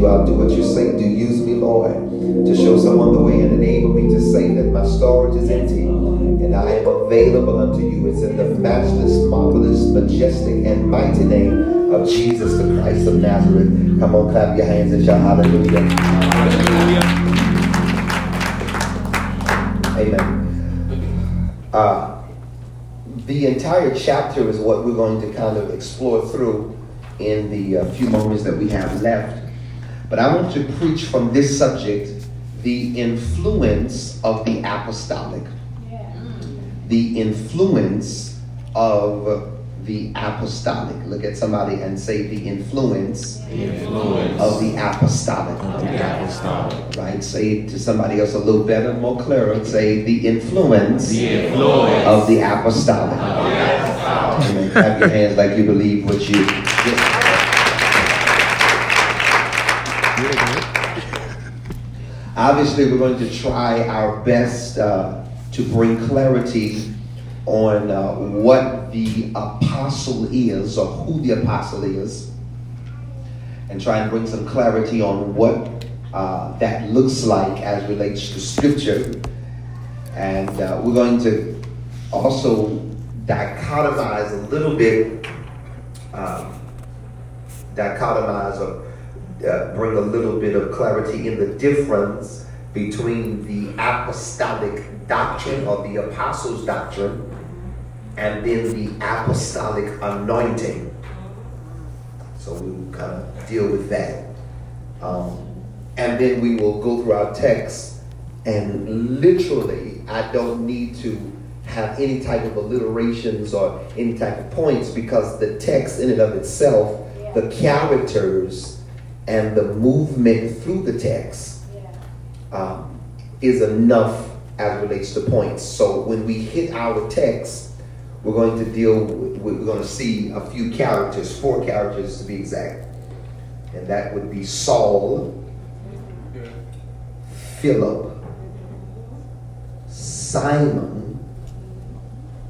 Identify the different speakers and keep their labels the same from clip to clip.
Speaker 1: you. I'll do what you say. Do use me, Lord, to show someone the way and enable me to say that my storage is empty and I am available unto you. It's in the matchless, marvelous, majestic, and mighty name of Jesus the Christ of Nazareth. Come on, clap your hands and shout hallelujah. Hallelujah. Amen. Uh, the entire chapter is what we're going to kind of explore through in the uh, few moments that we have left. But I want to preach from this subject the influence of the apostolic. The influence of the apostolic. Look at somebody and say the influence,
Speaker 2: the influence
Speaker 1: of the apostolic.
Speaker 2: Of the apostolic.
Speaker 1: Right? Say to somebody else a little better, more clearer. Say the influence,
Speaker 2: the influence
Speaker 1: of the apostolic. Of
Speaker 2: the apostolic.
Speaker 1: Clap your hands like you believe what you. Obviously, we're going to try our best uh, to bring clarity on uh, what the apostle is or who the apostle is, and try and bring some clarity on what uh, that looks like as relates to scripture. And uh, we're going to also dichotomize a little bit, um, dichotomize or uh, bring a little bit of clarity in the difference between the apostolic doctrine or the apostles' doctrine and then the apostolic anointing. So we'll kind of deal with that. Um, and then we will go through our text and literally, I don't need to have any type of alliterations or any type of points because the text in and of itself, yeah. the characters, and the movement through the text um, is enough as relates to points. So when we hit our text, we're going to deal with, we're going to see a few characters, four characters to be exact. And that would be Saul, Philip, Simon,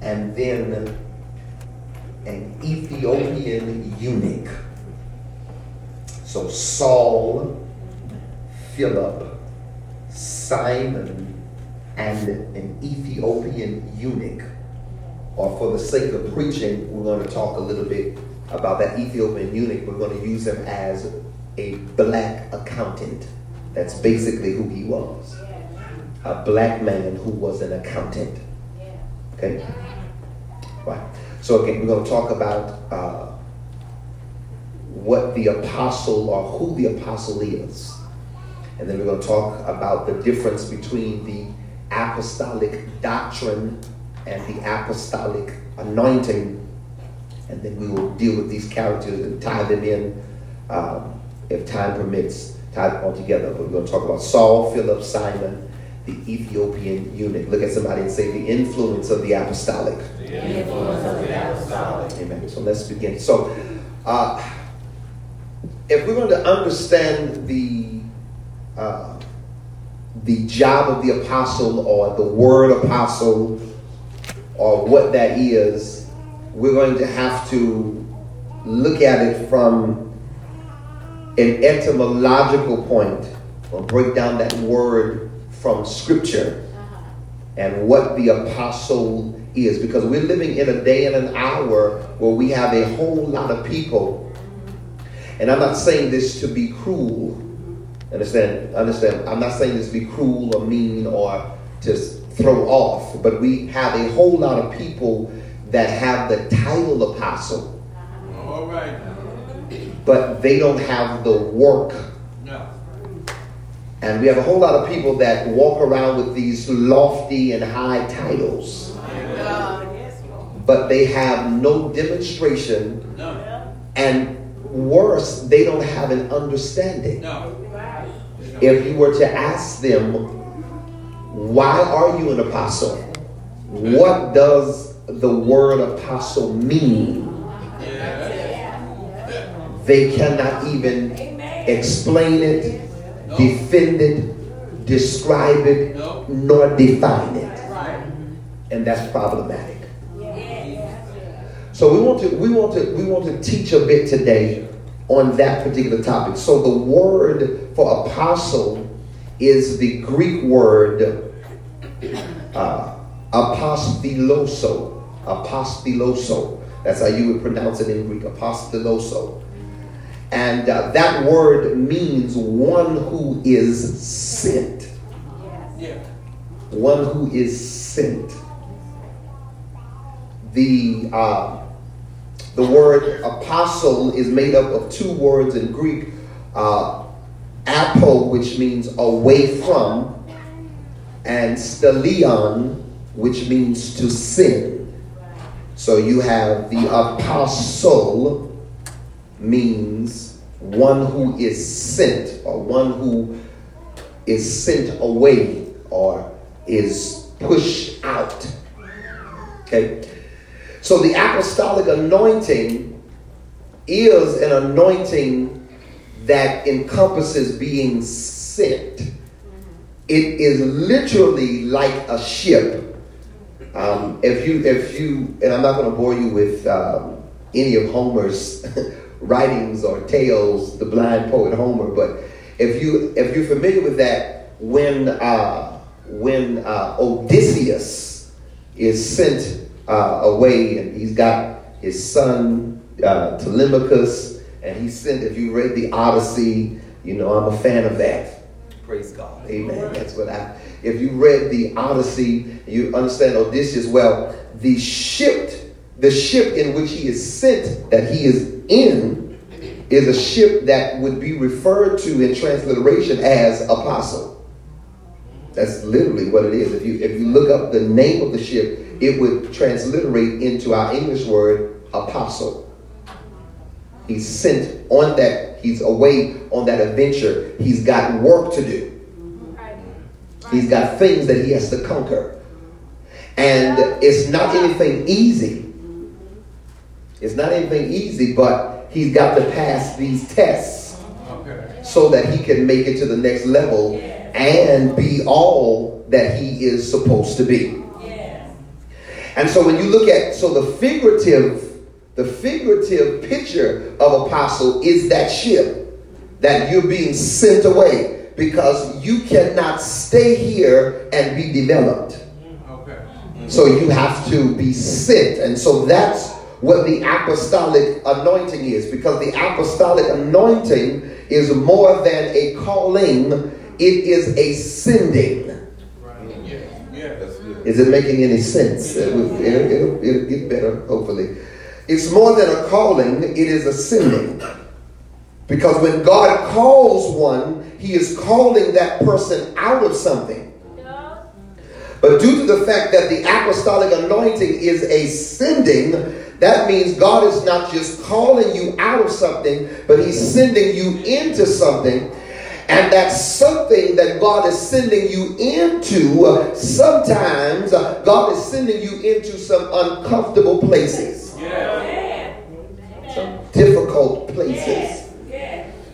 Speaker 1: and then an Ethiopian eunuch. So Saul, Philip, Simon, and an Ethiopian eunuch. Or for the sake of preaching, we're going to talk a little bit about that Ethiopian eunuch. We're going to use him as a black accountant. That's basically who he was. A black man who was an accountant. Okay? Right. So again, we're going to talk about uh, what the apostle or who the apostle is. And then we're going to talk about the difference between the apostolic doctrine and the apostolic anointing. And then we will deal with these characters and tie them in, um, if time permits, tie them all together. But we're going to talk about Saul, Philip, Simon, the Ethiopian eunuch. Look at somebody and say the influence of the apostolic.
Speaker 2: The influence of the apostolic.
Speaker 1: Amen. So let's begin. So, uh, if we're going to understand the uh, the job of the apostle or the word apostle or what that is, we're going to have to look at it from an etymological point or break down that word from scripture and what the apostle is because we're living in a day and an hour where we have a whole lot of people and I'm not saying this to be cruel. Understand? Understand? I'm not saying this to be cruel or mean or to throw off, but we have a whole lot of people that have the title apostle.
Speaker 2: All right.
Speaker 1: But they don't have the work.
Speaker 2: No.
Speaker 1: And we have a whole lot of people that walk around with these lofty and high titles. But they have no demonstration.
Speaker 2: No.
Speaker 1: And worse, they don't have an understanding.
Speaker 2: No.
Speaker 1: If you were to ask them, why are you an apostle? What does the word apostle mean? They cannot even explain it, defend it, describe it, nor define it. And that's problematic. So we want to we want to we want to teach a bit today on that particular topic. So the word for apostle is the Greek word uh, apostiloso. Apostiloso. That's how you would pronounce it in Greek, apostiloso. And uh, that word means one who is sent. One who is sent. The uh, the word apostle is made up of two words in Greek, uh, apo, which means away from, and stelion, which means to send. So you have the apostle means one who is sent or one who is sent away or is pushed out. Okay? So the apostolic anointing is an anointing that encompasses being sent. It is literally like a ship. Um, if you, if you, and I'm not going to bore you with um, any of Homer's writings or tales, the blind poet Homer, but if you, if you're familiar with that, when uh, when uh, Odysseus is sent uh, away and he's got his son uh, Telemachus, and he sent. If you read the Odyssey, you know I'm a fan of that. Praise God, Amen. That's what I. If you read the Odyssey, you understand Odysseus well. The ship, the ship in which he is sent, that he is in, is a ship that would be referred to in transliteration as apostle. That's literally what it is. If you if you look up the name of the ship, it would transliterate into our English word apostle. He's sent on that, he's away on that adventure. He's got work to do. He's got things that he has to conquer. And it's not anything easy. It's not anything easy, but he's got to pass these tests so that he can make it to the next level and be all that he is supposed to be. And so when you look at so the figurative the figurative picture of apostle is that ship that you're being sent away because you cannot stay here and be developed.
Speaker 2: Okay.
Speaker 1: So you have to be sent. And so that's what the apostolic anointing is because the apostolic anointing is more than a calling, it is a sending.
Speaker 2: Right. Yeah. Yeah. That's good.
Speaker 1: Is it making any sense? It'll, it'll, it'll get better, hopefully. It's more than a calling, it is a sending. Because when God calls one, He is calling that person out of something. But due to the fact that the apostolic anointing is a sending, that means God is not just calling you out of something, but He's sending you into something. And that something that God is sending you into, uh, sometimes uh, God is sending you into some uncomfortable places,
Speaker 2: Yeah.
Speaker 1: some difficult places.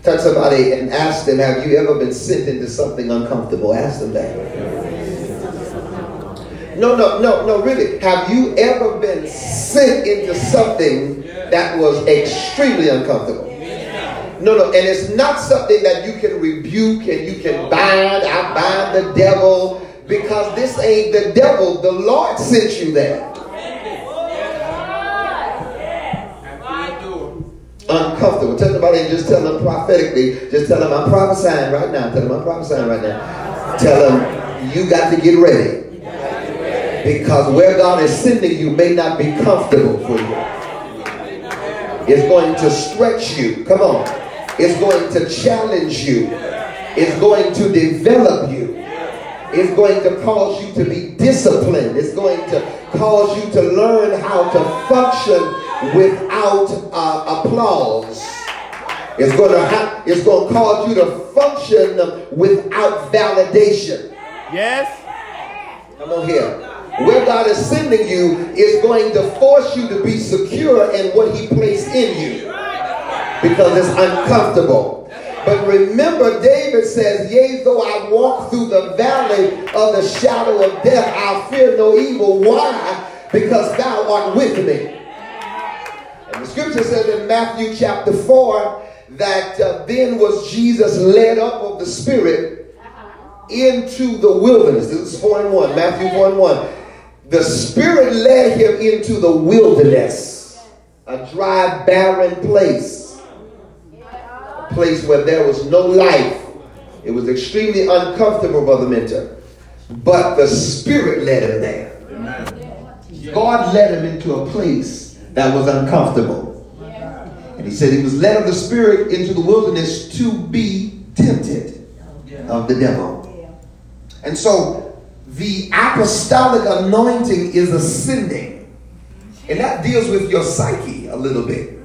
Speaker 1: Touch somebody and ask them, Have you ever been sent into something uncomfortable? Ask them that. No, no, no, no, really. Have you ever been sent into something that was extremely uncomfortable? No, no, and it's not something that you can rebuke and you can bind. I bind the devil because this ain't the devil. The Lord sent you there. Uncomfortable. Tell somebody and just tell them prophetically. Just tell them I'm prophesying right now. Tell them I'm prophesying right now. Tell them you got to get ready. Because where God is sending you may not be comfortable for you. It's going to stretch you. Come on. It's going to challenge you. It's going to develop you. It's going to cause you to be disciplined. It's going to cause you to learn how to function without uh, applause. It's going to ha- it's going to cause you to function without validation.
Speaker 3: Yes.
Speaker 1: Come on here. Where God is sending you is going to force you to be secure in what He placed in you because it's uncomfortable. But remember, David says, Yea, though I walk through the valley of the shadow of death, I'll fear no evil. Why? Because thou art with me. And the scripture says in Matthew chapter 4 that uh, then was Jesus led up of the Spirit into the wilderness. This is 4 and 1, Matthew 4 and 1. The Spirit led him into the wilderness, a dry, barren place, place where there was no life. It was extremely uncomfortable, Brother Mentor. But the Spirit led him there. God led him into a place that was uncomfortable. And he said he was led of the Spirit into the wilderness to be tempted of the devil. And so the apostolic anointing is ascending. And that deals with your psyche a little bit.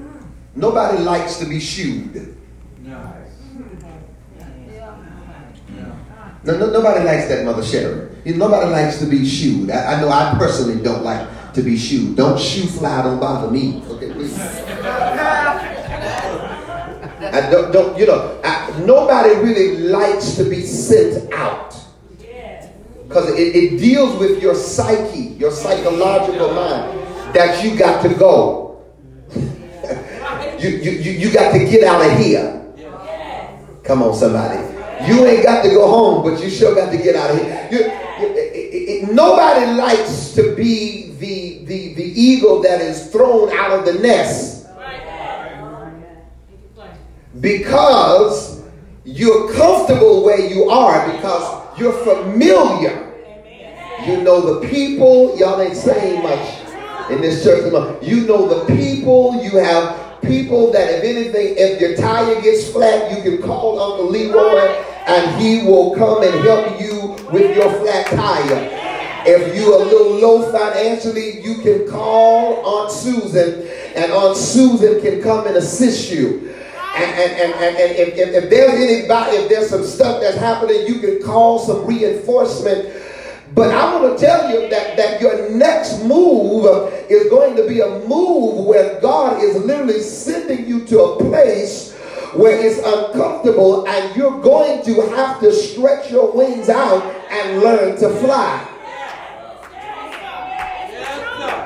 Speaker 1: Nobody likes to be shooed. No, no, nobody likes that, Mother Sharon. You know, nobody likes to be shooed. I, I, know I personally don't like to be shooed. Don't shoe fly, don't bother me. Okay, please. I don't, don't you know, I, nobody really likes to be sent out. Because it, it deals with your psyche, your psychological mind, that you got to go. you, you, you, you got to get out of here. Come on, somebody. You ain't got to go home, but you sure got to get out of here. You, it, it, nobody likes to be the, the, the eagle that is thrown out of the nest because you're comfortable where you are because you're familiar. You know the people. Y'all ain't saying much in this church. You know the people. You have people that if anything, if your tire gets flat, you can call Uncle Leroy and he will come and help you with your flat tire. If you're a little low financially, you can call Aunt Susan, and Aunt Susan can come and assist you. And, and, and, and, and if, if, if there's anybody, if there's some stuff that's happening, you can call some reinforcement. But I want to tell you that, that your next move is going to be a move where God is literally sending you to a place where it's uncomfortable and you're going to have to stretch your wings out and learn to fly.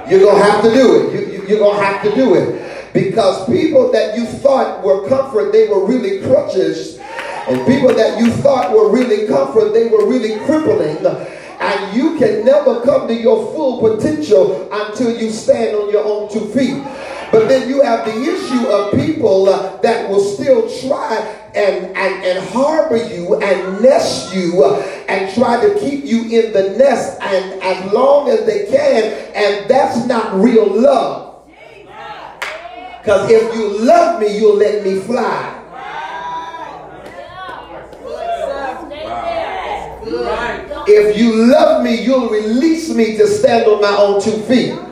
Speaker 1: You're going to have to do it. You, you, you're going to have to do it. Because people that you thought were comfort, they were really crutches. And people that you thought were really comfort, they were really crippling. And you can never come to your full potential until you stand on your own two feet. But then you have the issue of people uh, that will still try and, and, and harbor you and nest you uh, and try to keep you in the nest and as long as they can. And that's not real love. Because if you love me, you'll let me fly. If you love me, you'll release me to stand on my own two feet.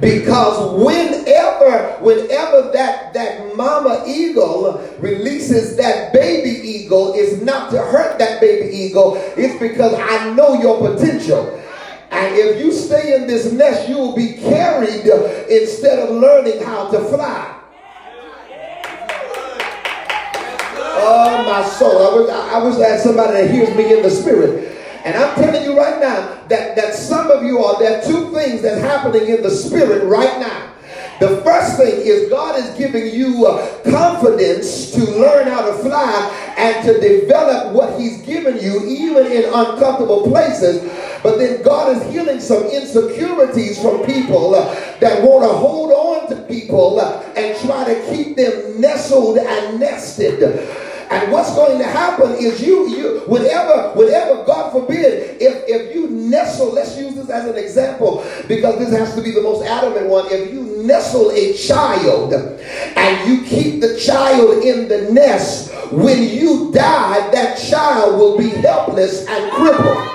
Speaker 1: Because whenever, whenever that, that mama eagle releases that baby eagle, it's not to hurt that baby eagle, it's because I know your potential. And if you stay in this nest, you will be carried instead of learning how to fly. Oh, my soul. I wish, I wish I had somebody that hears me in the spirit. And I'm telling you right now that, that some of you are, there are two things that's happening in the spirit right now. The first thing is God is giving you uh, confidence to learn how to fly and to develop what he's given you even in uncomfortable places. But then God is healing some insecurities from people uh, that want to hold on to people uh, and try to keep them nestled and nested. And what's going to happen is you, you, whenever, whenever, God forbid, if, if you nestle, let's use this as an example, because this has to be the most adamant one. If you nestle a child and you keep the child in the nest, when you die, that child will be helpless and crippled.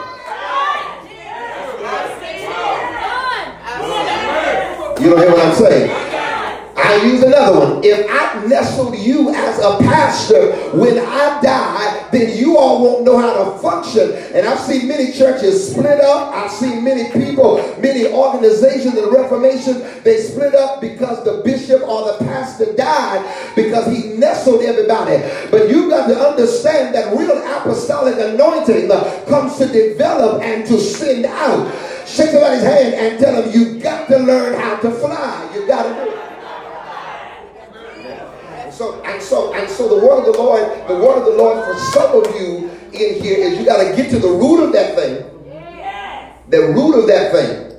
Speaker 1: You don't hear what I'm saying? I use another one. If I nestled you as a pastor when I die, then you all won't know how to function. And I've seen many churches split up. I've seen many people, many organizations in the Reformation, they split up because the bishop or the pastor died because he nestled everybody. But you've got to understand that real apostolic anointing uh, comes to develop and to send out. Shake somebody's hand and tell them you've got to learn how to fly. You've got to do it. So and so and so the word of the Lord, the word of the Lord for some of you in here is you got to get to the root of that thing. The root of that thing.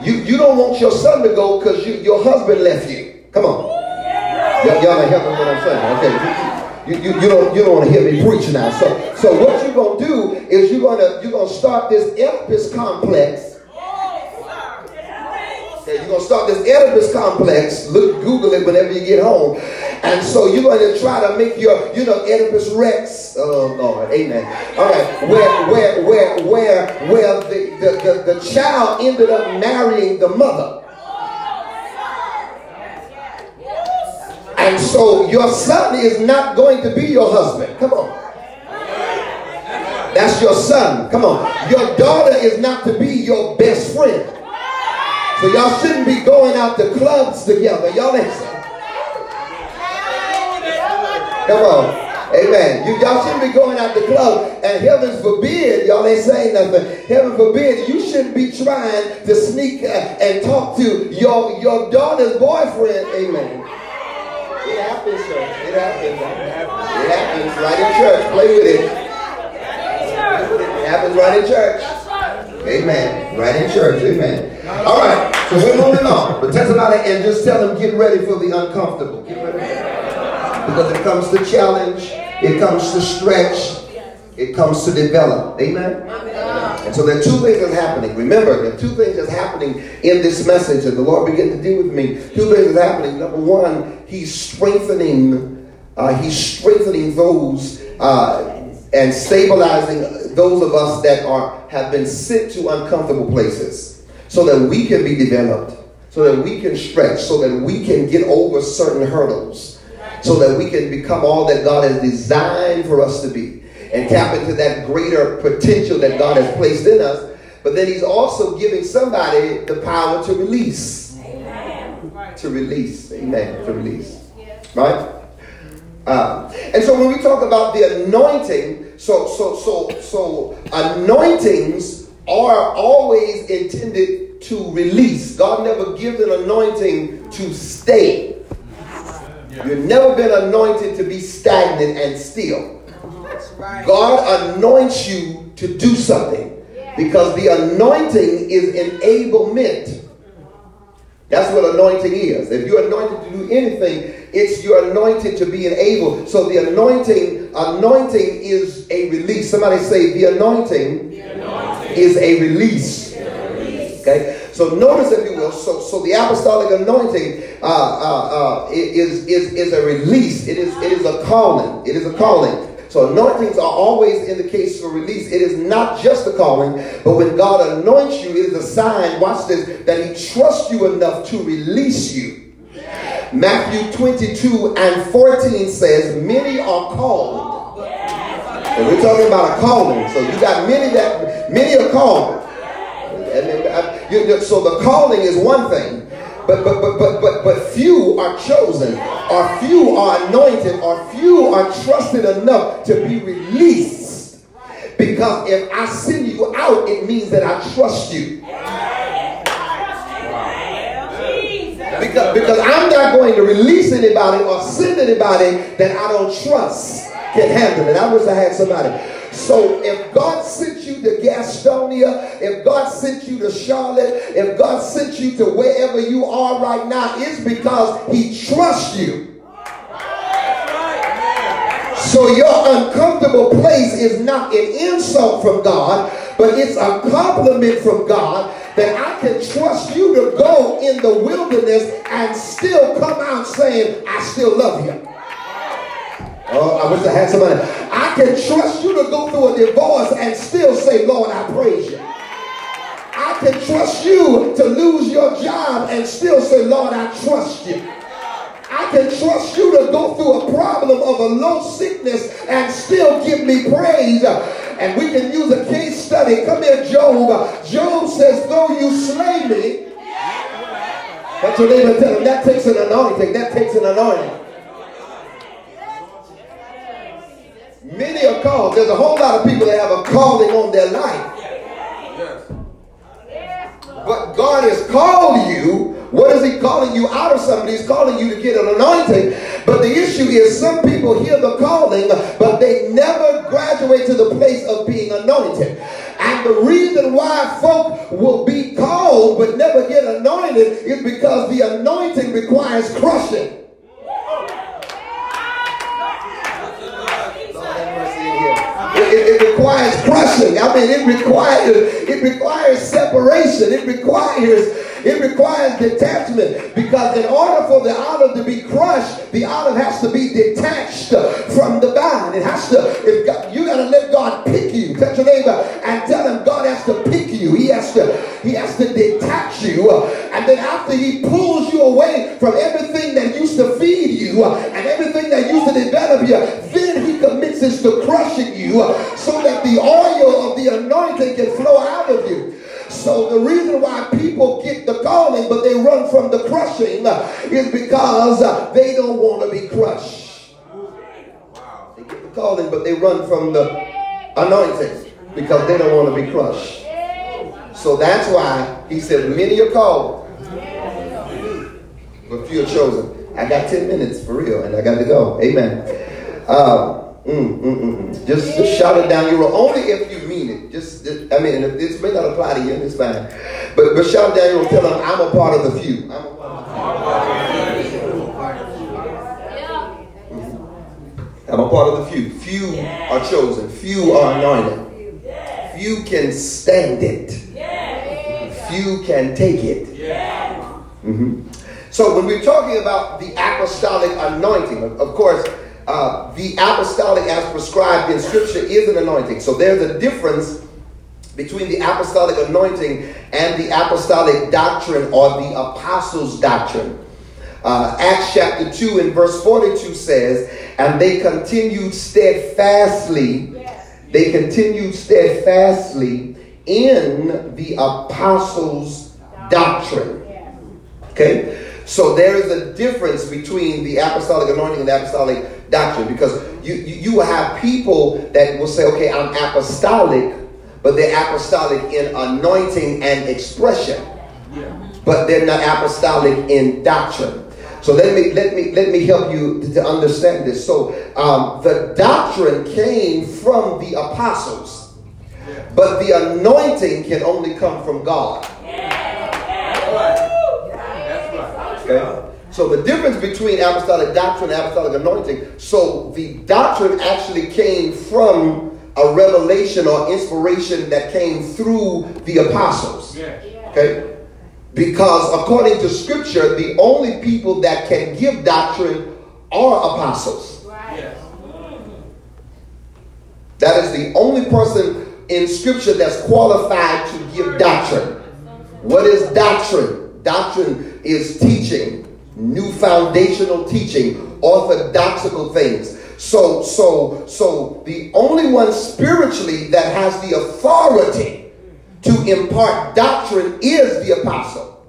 Speaker 1: You you don't want your son to go because you, your husband left you. Come on. Y- y'all ain't helping what I'm saying. Okay. You, you, you, don't you don't want to hear me preach now. So so what you're gonna do is you're gonna you're gonna start this Oedipus complex You're gonna start this Oedipus complex. Look, Google it whenever you get home. And so you're to try to make your, you know, Oedipus Rex. Oh Lord, Amen. All right, where, where, where, where, where the, the, the, the child ended up marrying the mother. And so your son is not going to be your husband. Come on. That's your son. Come on. Your daughter is not to be your best friend. So y'all shouldn't be going out to clubs together. Y'all ain't. Come on. Amen. You, y'all shouldn't be going out to club. And heaven forbid, y'all ain't saying nothing. Heaven forbid, you shouldn't be trying to sneak uh, and talk to your, your daughter's boyfriend. Amen. It happens, church. It happens. It happens right in church. Play with it. It happens right in church. Amen. Right in church. Amen. All right. So we're moving on. But test somebody and just tell them get ready for the uncomfortable. Get ready. Because it comes to challenge, it comes to stretch, it comes to develop. Amen. And so there are two things that's happening. Remember, there are two things that's happening in this message, and the Lord began to deal with me. Two things that's happening. Number one, He's strengthening, uh, He's strengthening those uh, and stabilizing those of us that are have been sent to uncomfortable places, so that we can be developed, so that we can stretch, so that we can get over certain hurdles, so that we can become all that God has designed for us to be and tap into that greater potential that God has placed in us. But then He's also giving somebody the power to release. Amen. To release. Amen. To release. Right? Uh, and so when we talk about the anointing, so so so so anointings are always intended to release. God never gives an anointing to stay. You've never been anointed to be stagnant and still. God anoints you to do something because the anointing is enablement. That's what anointing is. If you're anointed to do anything, it's you're anointed to be enabled. So the anointing, anointing is a release. Somebody say the anointing, the anointing. is a release. Okay. So notice, if you will, so so the apostolic anointing uh, uh, uh, is is is a release. It is it is a calling. It is a calling. So anointings are always in the case for release. It is not just a calling, but when God anoints you, it is a sign, watch this, that he trusts you enough to release you. Matthew 22 and 14 says, many are called. And we're talking about a calling. So you got many that, many are called. Uh, so the calling is one thing. But but but but but but few are chosen, or few are anointed, or few are trusted enough to be released. Because if I send you out, it means that I trust you. Because, because I'm not going to release anybody or send anybody that I don't trust can handle it. I wish I had somebody. So if God sent you to Gastonia, if God sent you to Charlotte, if God sent you to wherever you are right now, it's because he trusts you. So your uncomfortable place is not an insult from God, but it's a compliment from God that I can trust you to go in the wilderness and still come out saying, I still love you. Oh, I wish I had somebody. I can trust you to go through a divorce and still say, Lord, I praise you. I can trust you to lose your job and still say, Lord, I trust you. I can trust you to go through a problem of a low sickness and still give me praise. And we can use a case study. Come here, Job. Job says, though you slay me, that's your neighbor tell him that takes an anointing. That takes an anointing. Many are called. There's a whole lot of people that have a calling on their life. But God has called you What is he calling you out of something? He's calling you to get an anointing. But the issue is some people hear the calling, but they never graduate to the place of being anointed. And the reason why folk will be called but never get anointed is because the anointing requires crushing. It, it, requires crushing. I mean, it requires it requires separation. It requires it requires detachment because in order for the olive to be crushed, the olive has to be detached from the vine. It has to. If God, you got to let God pick you. Touch your neighbor and tell him God has to pick you. He has to. He has to detach you, and then after He pulls you away from everything that used to feed you and everything that used to develop you, then He commences to so that the oil of the anointing can flow out of you. So the reason why people get the calling but they run from the crushing is because they don't want to be crushed. They get the calling but they run from the anointing because they don't want to be crushed. So that's why he said, many are called, but few are chosen. I got 10 minutes for real and I got to go. Amen. Uh, Mm, mm, mm, mm, just, just shout it down your road. Only if you mean it. Just, just I mean, this may not apply to you, it's fine. But, but shout it down your road. Tell them, I'm a part of the few. I'm a part of the few. Mm-hmm. I'm a part of the few. Few are chosen. Few are anointed. Few can stand it. Few can take it. Mm-hmm. So when we're talking about the apostolic anointing, of, of course, uh, the apostolic as prescribed in scripture is an anointing. So there's a difference between the apostolic anointing and the apostolic doctrine or the apostles' doctrine. Uh, Acts chapter 2 and verse 42 says, And they continued steadfastly, yes. they continued steadfastly in the apostles' doctrine. Okay? So there is a difference between the apostolic anointing and the apostolic doctrine because you, you, you will have people that will say, okay, I'm apostolic, but they're apostolic in anointing and expression. But they're not apostolic in doctrine. So let me let me let me help you to, understand this. So um, the doctrine came from the apostles, but the anointing can only come from God. Okay. So the difference between apostolic doctrine and apostolic anointing, so the doctrine actually came from a revelation or inspiration that came through the apostles. Okay? Because according to scripture, the only people that can give doctrine are apostles. That is the only person in scripture that's qualified to give doctrine. What is doctrine? Doctrine is teaching new foundational teaching, orthodoxical things. So, so, so the only one spiritually that has the authority to impart doctrine is the apostle.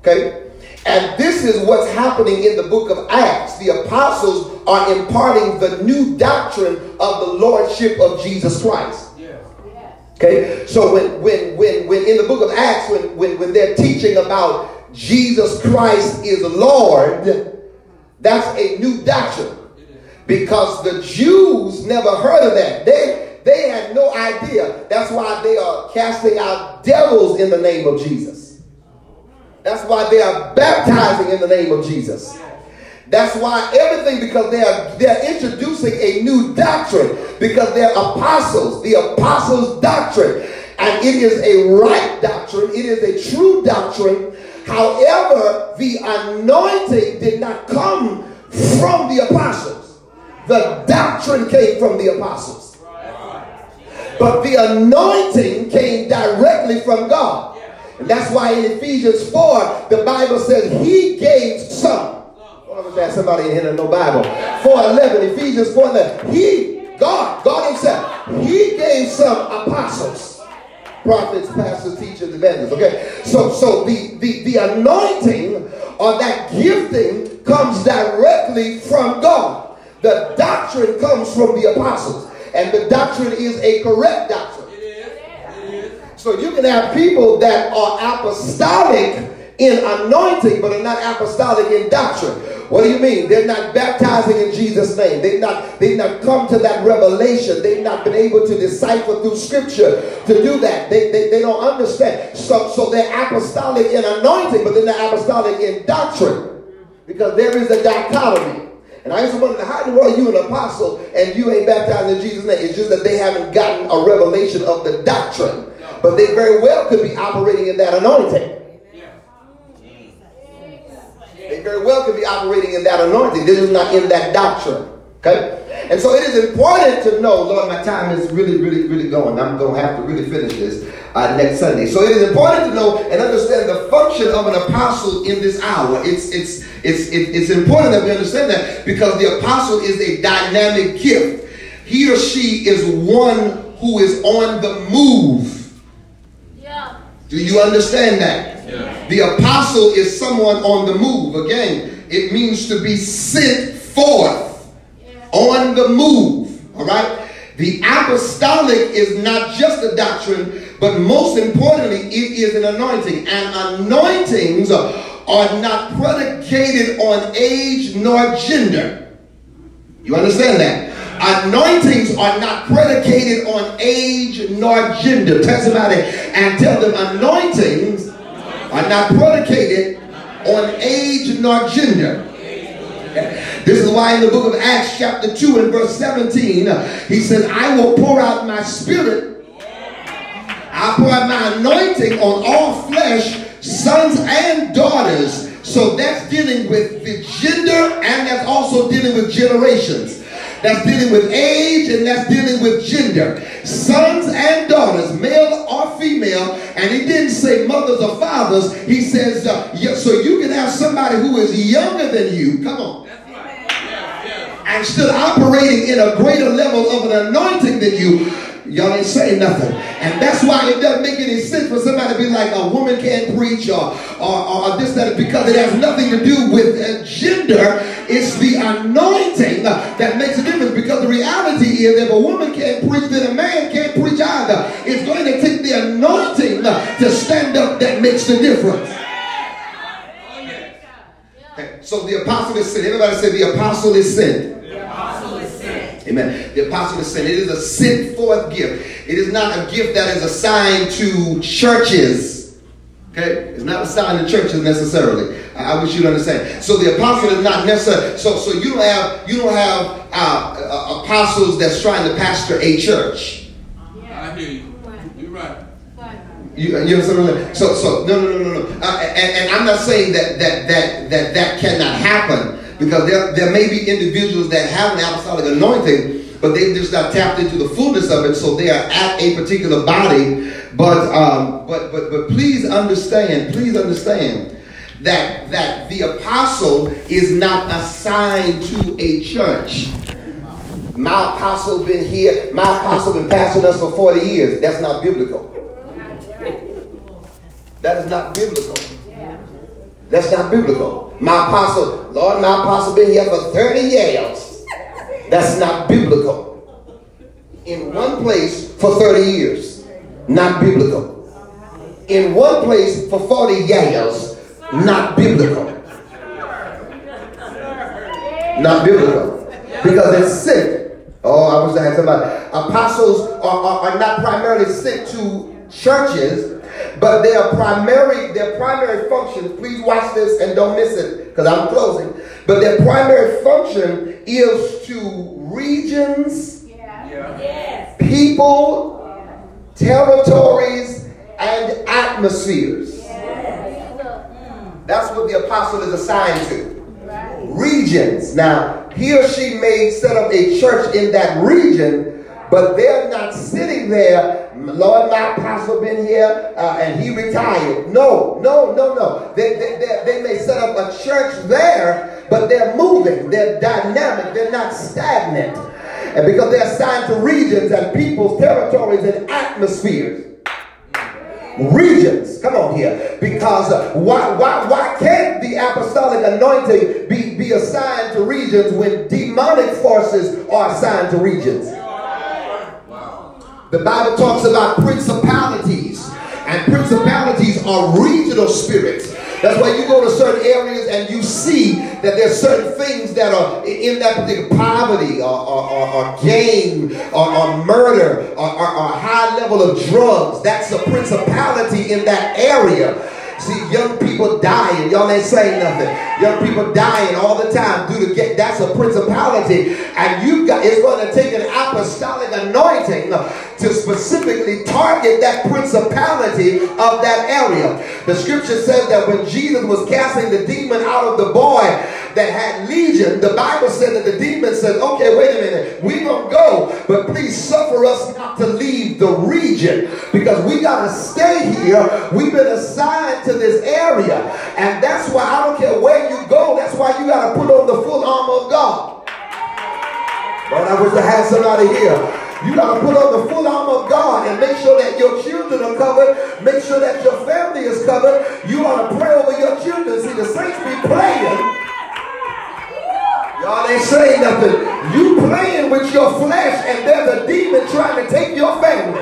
Speaker 1: Okay? And this is what's happening in the book of Acts. The apostles are imparting the new doctrine of the lordship of Jesus Christ. Okay, so when when when when in the book of Acts, when when when they're teaching about Jesus Christ is Lord, that's a new doctrine. Because the Jews never heard of that. They, they had no idea. That's why they are casting out devils in the name of Jesus. That's why they are baptizing in the name of Jesus. That's why everything, because they are they're introducing a new doctrine, because they're apostles, the apostles' doctrine. And it is a right doctrine, it is a true doctrine However, the anointing did not come from the apostles. The doctrine came from the apostles. But the anointing came directly from God. And that's why in Ephesians 4, the Bible says he gave some. I was that somebody in here no Bible. 411, Ephesians 4 11. He, God, God himself, he gave some apostles prophets, pastors, teachers, evangelists. Okay, so so the the the anointing or that gifting comes directly from God. The doctrine comes from the apostles, and the doctrine is a correct doctrine. So you can have people that are apostolic in anointing, but are not apostolic in doctrine. What do you mean? They're not baptizing in Jesus' name. They've not, they've not come to that revelation. They've not been able to decipher through scripture to do that. They, they, they don't understand. So, so they're apostolic in anointing, but they're not apostolic in doctrine. Because there is a dichotomy. And I used to wonder, how in the world are you an apostle and you ain't baptized in Jesus' name? It's just that they haven't gotten a revelation of the doctrine. But they very well could be operating in that anointing. They very well could be operating in that anointing. This is not in that doctrine. Okay? And so it is important to know, Lord, my time is really, really, really going. I'm going to have to really finish this uh, next Sunday. So it is important to know and understand the function of an apostle in this hour. It's, it's, it's, it's important that we understand that because the apostle is a dynamic gift. He or she is one who is on the move. Yeah. Do you understand that? The apostle is someone on the move. Again, it means to be sent forth on the move. All right? The apostolic is not just a doctrine, but most importantly, it is an anointing. And anointings are not predicated on age nor gender. You understand that? Anointings are not predicated on age nor gender. Tell somebody and tell them anointings are not predicated on age nor gender. This is why in the book of Acts, chapter 2 and verse 17, he said, I will pour out my spirit. I pour out my anointing on all flesh, sons and daughters. So that's dealing with the gender and that's also dealing with generations. That's dealing with age and that's dealing with gender. Sons and daughters, male or female, and he didn't say mothers or fathers. He says, uh, yeah, so you can have somebody who is younger than you. Come on. And still operating in a greater level of an anointing than you Y'all ain't saying nothing. And that's why it doesn't make any sense for somebody to be like, a woman can't preach or, or, or this, that, because it has nothing to do with gender. It's the anointing that makes a difference because the reality is if a woman can't preach, then a man can't preach either. It's going to take the anointing to stand up that makes the difference. So the apostle is sent. Everybody say the apostle is sent. Amen. The apostle is saying it is a sent forth gift. It is not a gift that is assigned to churches. Okay? It's not assigned to churches necessarily. I, I wish you'd understand. So the apostle is not necessary. So so you don't have you don't have uh, uh, apostles that's trying to pastor a church.
Speaker 2: I hear you. You're right.
Speaker 1: You, you understand? So so no no no no no. Uh, and, and I'm not saying that that that that that cannot happen because there, there may be individuals that have an apostolic anointing, but they just not tapped into the fullness of it, so they are at a particular body. But um, but but but please understand, please understand that that the apostle is not assigned to a church. My apostle been here, my apostle been pastoring us for 40 years. That's not biblical. That is not biblical. That's not biblical. My apostle, Lord, my apostle been here for 30 years. That's not biblical. In one place for 30 years. Not biblical. In one place for 40 years. Not biblical. Not biblical. Because it's sent. Oh, I wish I had somebody. Apostles are, are, are not primarily sent to churches but their primary, their primary function, please watch this and don't miss it because I'm closing. But their primary function is to regions, yeah. people, yeah. territories, and atmospheres. That's what the apostle is assigned to. Regions. Now, he or she may set up a church in that region, but they're not sitting there Lord, my apostle been here uh, and he retired. No, no, no, no. They, they, they, they, may set up a church there, but they're moving. They're dynamic. They're not stagnant. And because they're assigned to regions and people's territories and atmospheres. Regions, come on here. Because uh, why, why, why can't the apostolic anointing be, be assigned to regions when demonic forces are assigned to regions? The Bible talks about principalities, and principalities are regional spirits. That's why you go to certain areas and you see that there's certain things that are in that particular poverty or, or, or, or game or, or murder or, or, or high level of drugs. That's a principality in that area. See, young people dying. Y'all ain't saying nothing. Young people dying all the time due to get that's a principality. And you got it's going to take an apostolic anointing to specifically target that principality of that area. The scripture says that when Jesus was casting the demon out of the boy that had legion, the Bible said that the demon said, okay, wait a minute, we gonna go, but please suffer us not to leave the region because we gotta stay here. We've been assigned to this area. And that's why I don't care where you go, that's why you gotta put on the full armor of God. Lord, I wish I had somebody here. You got to put on the full armor of God and make sure that your children are covered. Make sure that your family is covered. You ought to pray over your children. See, the saints be praying. Y'all ain't saying nothing. You playing with your flesh and there's a demon trying to take your family.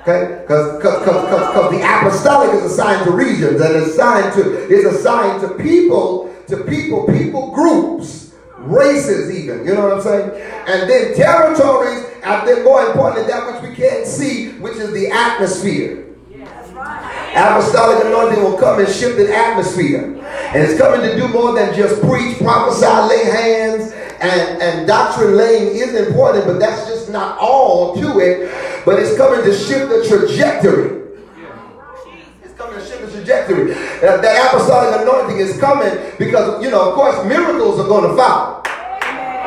Speaker 1: Okay? Because the apostolic is assigned to regions and assigned to is assigned to people, to people, people groups races even, you know what I'm saying? And then territories, and then more importantly, that which we can't see, which is the atmosphere. Apostolic anointing will come and shift the atmosphere. And it's coming to do more than just preach, prophesy, lay hands, and, and doctrine laying is important, but that's just not all to it. But it's coming to shift the trajectory It's coming to shift the trajectory. Uh, that apostolic anointing is coming because, you know, of course, miracles are going to follow.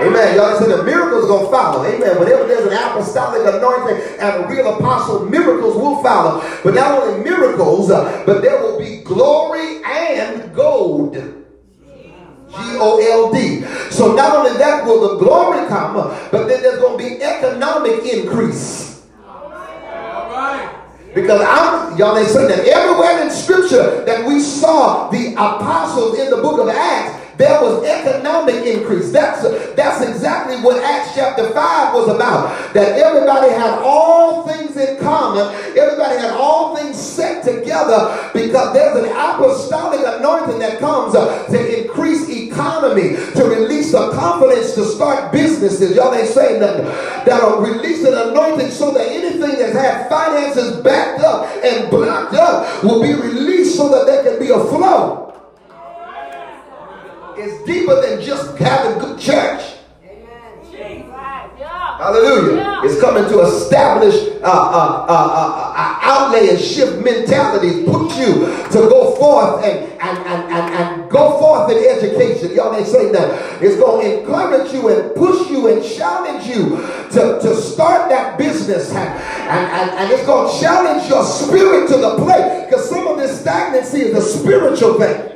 Speaker 1: Amen. Y'all said the miracles are going to follow. Amen. Whenever there's an apostolic anointing and a real apostle, miracles will follow. But not only miracles, uh, but there will be glory and gold. G-O-L-D. So not only that will the glory come, but then there's going to be economic increase. All right. Because I'm, y'all ain't saying that everywhere in scripture that we saw the apostles in the book of Acts, there was economic increase. That's, that's exactly what Acts chapter 5 was about. That everybody had all things in common. Everybody had all things set together because there's an apostolic anointing that comes uh, to increase economy, to release the confidence to start businesses. Y'all ain't saying nothing. That'll release an anointing so that anything that's had finances backed up and blocked up will be released so that there can be a flow is deeper than just having good church. Amen. Hallelujah. It's coming to establish uh, uh, uh, uh, uh outlay and shift mentalities, put you to go forth and, and, and, and, and go forth in education. Y'all ain't saying that. It's going to encourage you and push you and challenge you to, to start that business. And, and, and, and it's going to challenge your spirit to the plate because some of this stagnancy is a spiritual thing.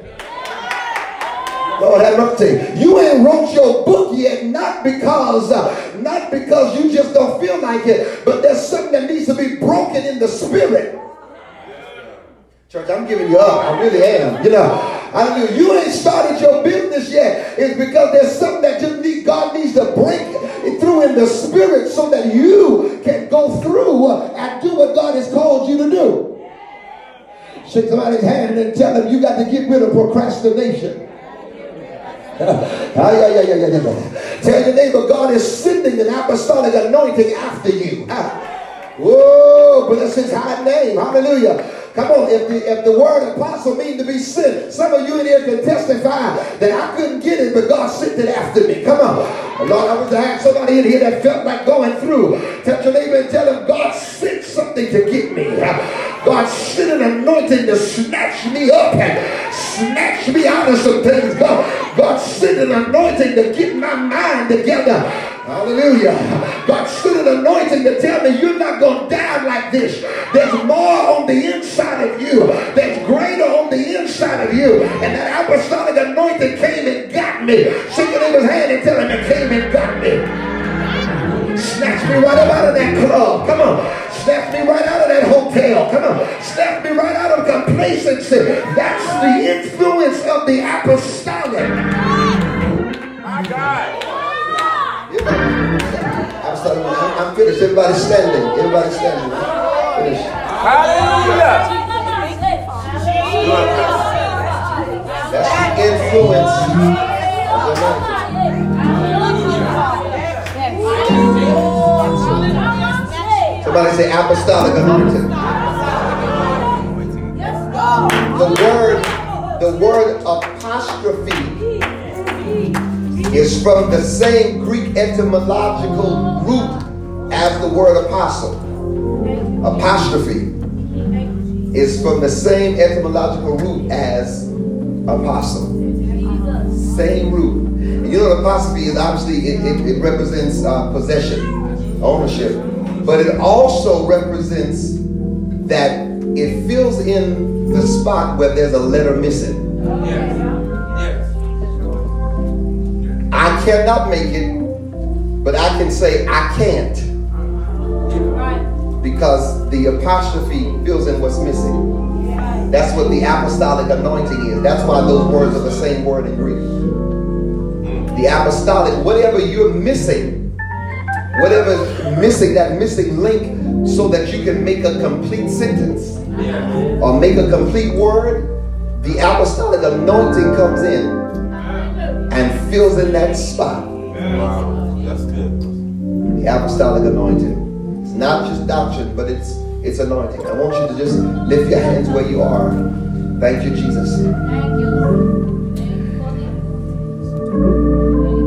Speaker 1: Lord have mercy. You ain't wrote your book yet, not because, uh, not because you just don't feel like it, but there's something that needs to be broken in the spirit. Church, I'm giving you up. I really am. You know, I mean, you ain't started your business yet. It's because there's something that just need, God needs to break through in the spirit so that you can go through and do what God has called you to do. Shake somebody's hand and tell them you got to get rid of procrastination. ah, yeah, yeah, yeah, yeah, yeah. Tell your neighbor, God is sending an apostolic anointing after you. Ah. Oh, bless his high name. Hallelujah. Come on, if the, if the word apostle mean to be sent, some of you in here can testify that I couldn't get it, but God sent it after me. Come on. Oh, Lord, I was to have somebody in here that felt like going through. Touch your neighbor and tell him God sent something to get me. God sent an anointing to snatch me up and snatch me out of some things. God, God sent an anointing to get my mind together. Hallelujah. God sent an anointing to tell me you're not going to die like this. There's more on the inside of you. There's greater on the inside of you. And that apostolic anointing came and got me. Shake your neighbor's hand and tell him it came and got me. Snatch me right up out of that club. Come on. Snatch me right out of that hotel. Come on. Snatch me right out of complacency. That's the influence of the apostolic. My God. I'm, finished. Everybody standing. Everybody standing. Finish. Hallelujah. That's the influence of the anointing. Somebody say apostolic anointing. The word, the word apostrophe is from the same Greek etymological root as the word apostle. Apostrophe is from the same etymological root as apostle. Same root. And you know, apostrophe is obviously, it, it, it represents uh, possession, ownership. But it also represents that it fills in the spot where there's a letter missing. Yes. Yes. I cannot make it, but I can say I can't because the apostrophe fills in what's missing. That's what the apostolic anointing is. That's why those words are the same word in Greek. The apostolic, whatever you're missing, whatever missing, that missing link, so that you can make a complete sentence or make a complete word, the apostolic anointing comes in and fills in that spot. Wow, that's good. The apostolic anointing not just doctrine, but it's it's anointing. I want you to just lift your hands where you are. Thank you, Jesus.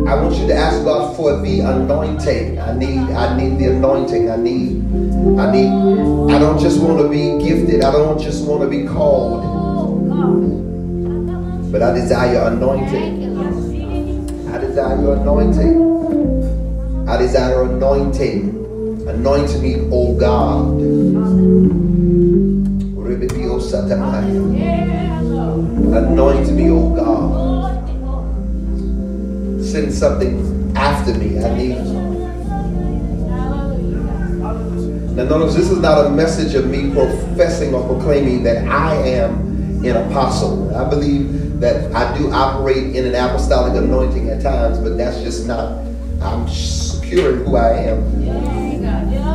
Speaker 1: I want you to ask God for the anointing. I need, I need the anointing. I need, I need, I don't just want to be gifted. I don't just want to be called. But I desire anointing. I desire your anointing. I desire anointing. Anoint me, O God. Anoint me, O God. Send something after me. I need. Now, notice this is not a message of me professing or proclaiming that I am an apostle. I believe that I do operate in an apostolic anointing at times, but that's just not, I'm secure in who I am.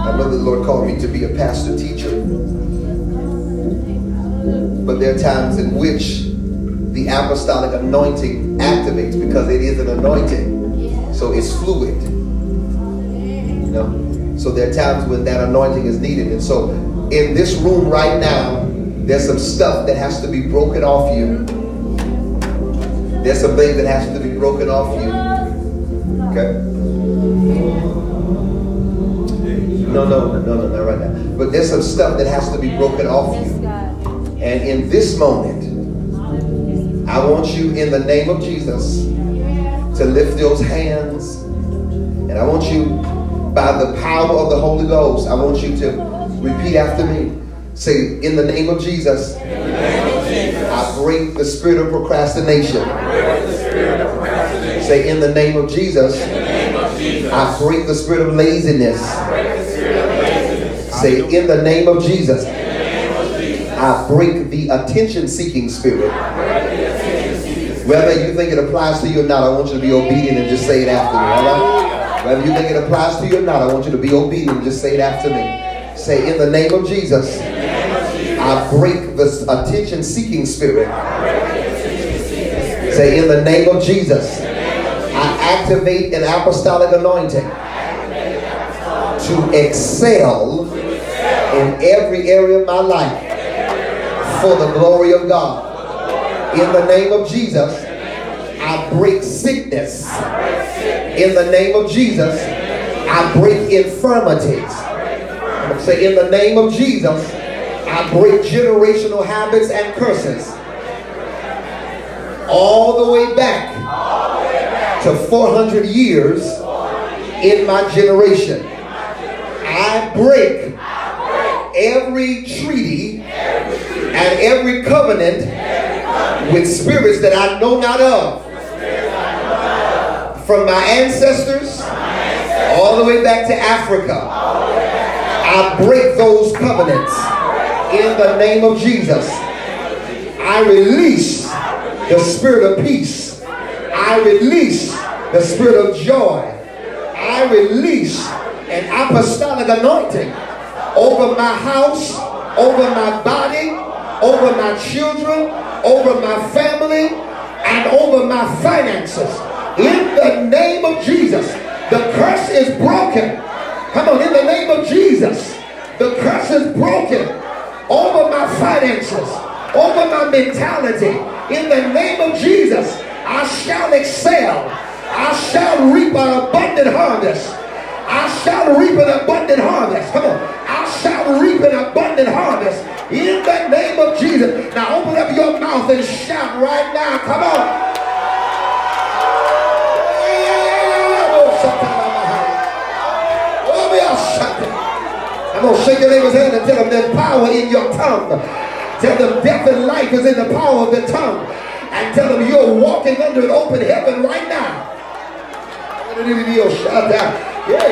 Speaker 1: I know the Lord called me to be a pastor teacher. But there are times in which the apostolic anointing activates because it is an anointing. So it's fluid. You know? So there are times when that anointing is needed. And so in this room right now, there's some stuff that has to be broken off you. There's some things that has to be broken off you. Okay? No, no, no, no, no, not right now. But there's some stuff that has to be broken off you. And in this moment, I want you in the name of Jesus to lift those hands. And I want you, by the power of the Holy Ghost, I want you to repeat after me. Say, in the name of Jesus, I break the spirit of procrastination. Say, in the name of Jesus, I break the spirit of laziness. Say, in the name of Jesus, I break the attention seeking spirit. Whether you think it applies to you or not, I want you to be obedient and just say it after me. Right? Whether you think it applies to you or not, I want you to be obedient and just say it after me. Say, in the name of Jesus, I break the attention seeking spirit. Say, in the name of Jesus, I activate an apostolic anointing to excel in every area of my life for the glory of God. In the name of Jesus, I break sickness. In the name of Jesus, I break infirmities. Say, in the name of Jesus, I break generational habits and curses. All the way back to 400 years in my generation. I break every treaty and every covenant with spirits that I know not of. From my ancestors all the way back to Africa. I break those covenants in the name of Jesus. I release the spirit of peace. I release the spirit of joy. I release an apostolic anointing over my house, over my body, over my children, over my family, and over my finances. In the name of Jesus, the curse is broken. Come on, in the name of Jesus, the curse is broken over my finances, over my mentality. In the name of Jesus, I shall excel. I shall reap an abundant harvest. I shall reap an abundant harvest. Come on. I shall reap an abundant harvest in the name of Jesus. Now open up your mouth and shout right now. Come on. I'm going to shake your neighbor's hand and tell them there's power in your tongue. Tell them death and life is in the power of the tongue. And tell them you're walking under an open heaven right now. Yeah,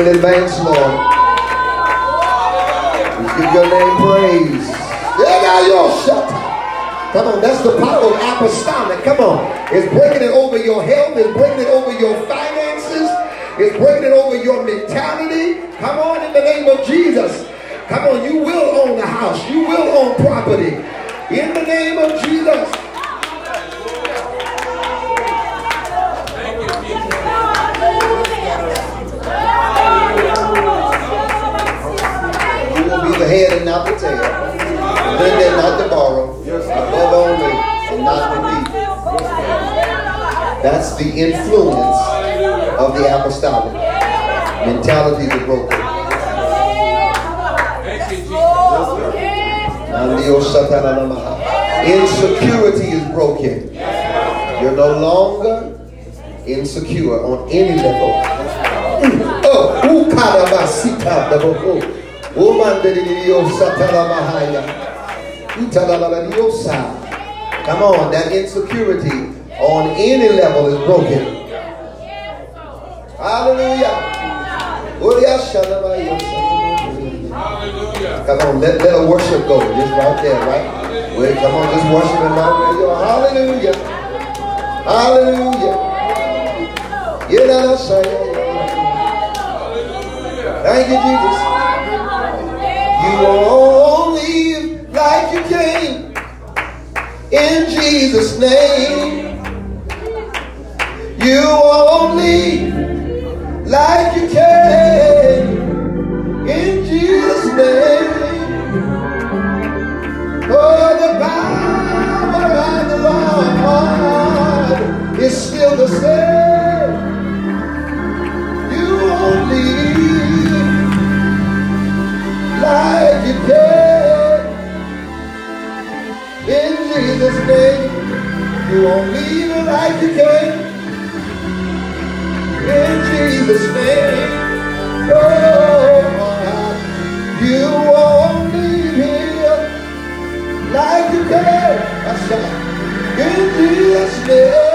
Speaker 1: in advance, Lord. We give your name praise. Come on, that's the power of apostolic. Come on. It's breaking it over your health. It's breaking it over your finances. It's breaking it over your mentality. Come on, in the name of Jesus. Come on, you will own the house. You will own property. Insecurity is broken. You're no longer insecure on any level. Oh, Come on, that insecurity on any level is broken. Hallelujah. Oh, Come on, let, let a worship go. Just right there, right? Wait, come on, just worship him right are. Hallelujah. Hallelujah. Thank you, Jesus. You leave like you came. In Jesus' name. You leave like you came. In Jesus' name. Oh, the power of the Lord is still the same. You won't leave like you can. In Jesus' name, you won't leave like you can. In Jesus' name, oh, you won't leave here like you. That's right. In Jesus' name,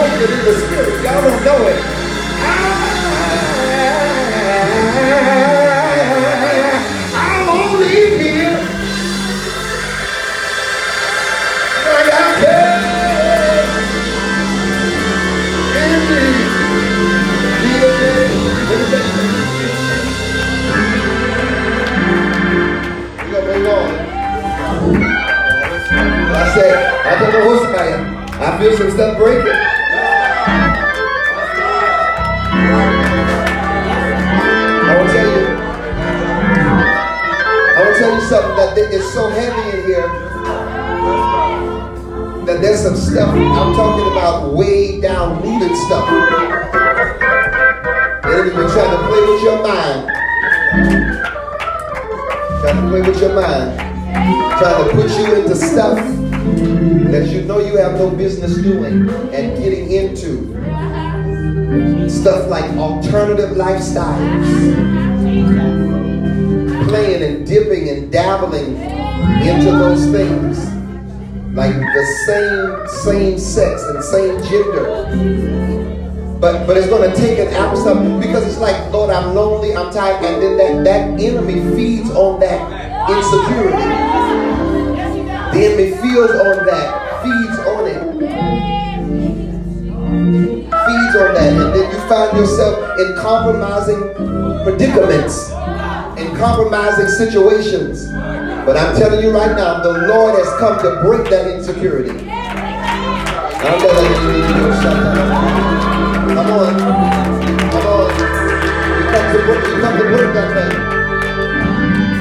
Speaker 1: broken in the spirit. Y'all don't know it. I, said, I don't know what's saying. I feel some stuff breaking. You something so heavy in here that there's some stuff I'm talking about way down rooted stuff. The enemy been trying to play with your mind. Trying to play with your mind. Trying to put you into stuff that you know you have no business doing and getting into. Stuff like alternative lifestyles. Playing and dipping and dabbling into those things. Like the same same sex and same gender. But but it's gonna take an apostolic because it's like, Lord, I'm lonely, I'm tired, and then that, that enemy feeds on that insecurity. The enemy feels on that, feeds on it. Feeds on that. And then you find yourself in compromising predicaments, in compromising situations. But I'm telling you right now, the Lord has come to break that insecurity. Come on. Come on. You come to break, you come to break that thing.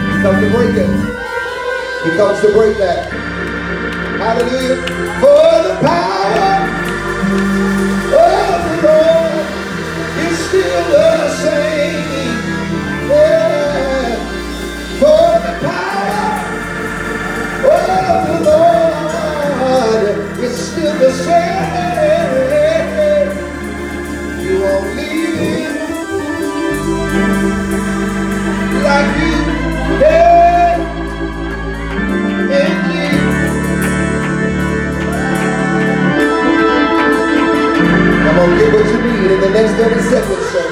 Speaker 1: You come to break it. He comes to break that. Hallelujah. For the power of the Lord is still the same. Is still the same. You won't leave like you did. Come on, get what you need in the next 30 seconds, sir.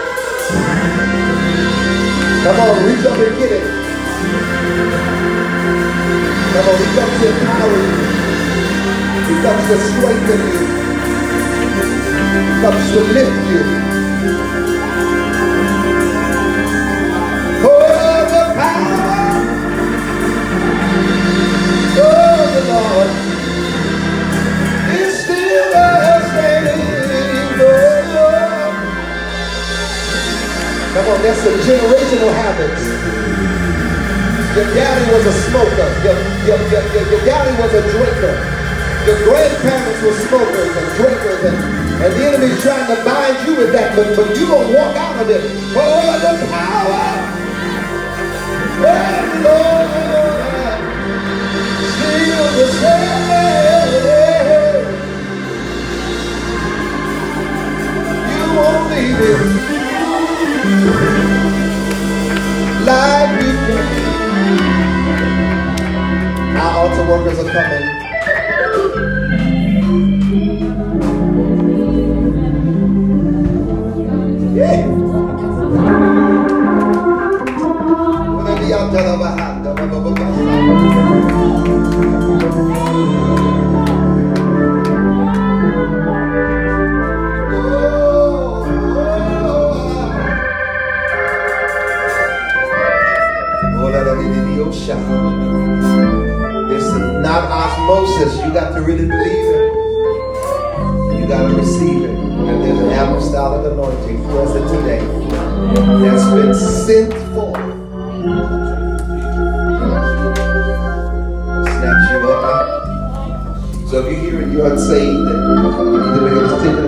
Speaker 1: Come on, reach up and get it. Come on, he comes to empower you. He comes to strengthen you. He comes to lift you. For the power of the Lord is still the same. Oh. Come on, that's some generational habits. Your daddy was a smoker. Your, your, your, your, your daddy was a drinker. Your grandparents were smokers and drinkers and, and the enemy's trying to bind you with that, but, but you don't walk out of it. For oh, the power the Lord the same. You won't it like you can. Altar workers are coming. Osmosis. You got to really believe it. You got to receive it. And there's an apostolic anointing for us today that's been sent forth. You up. So if you're here and you're unsaved and you need to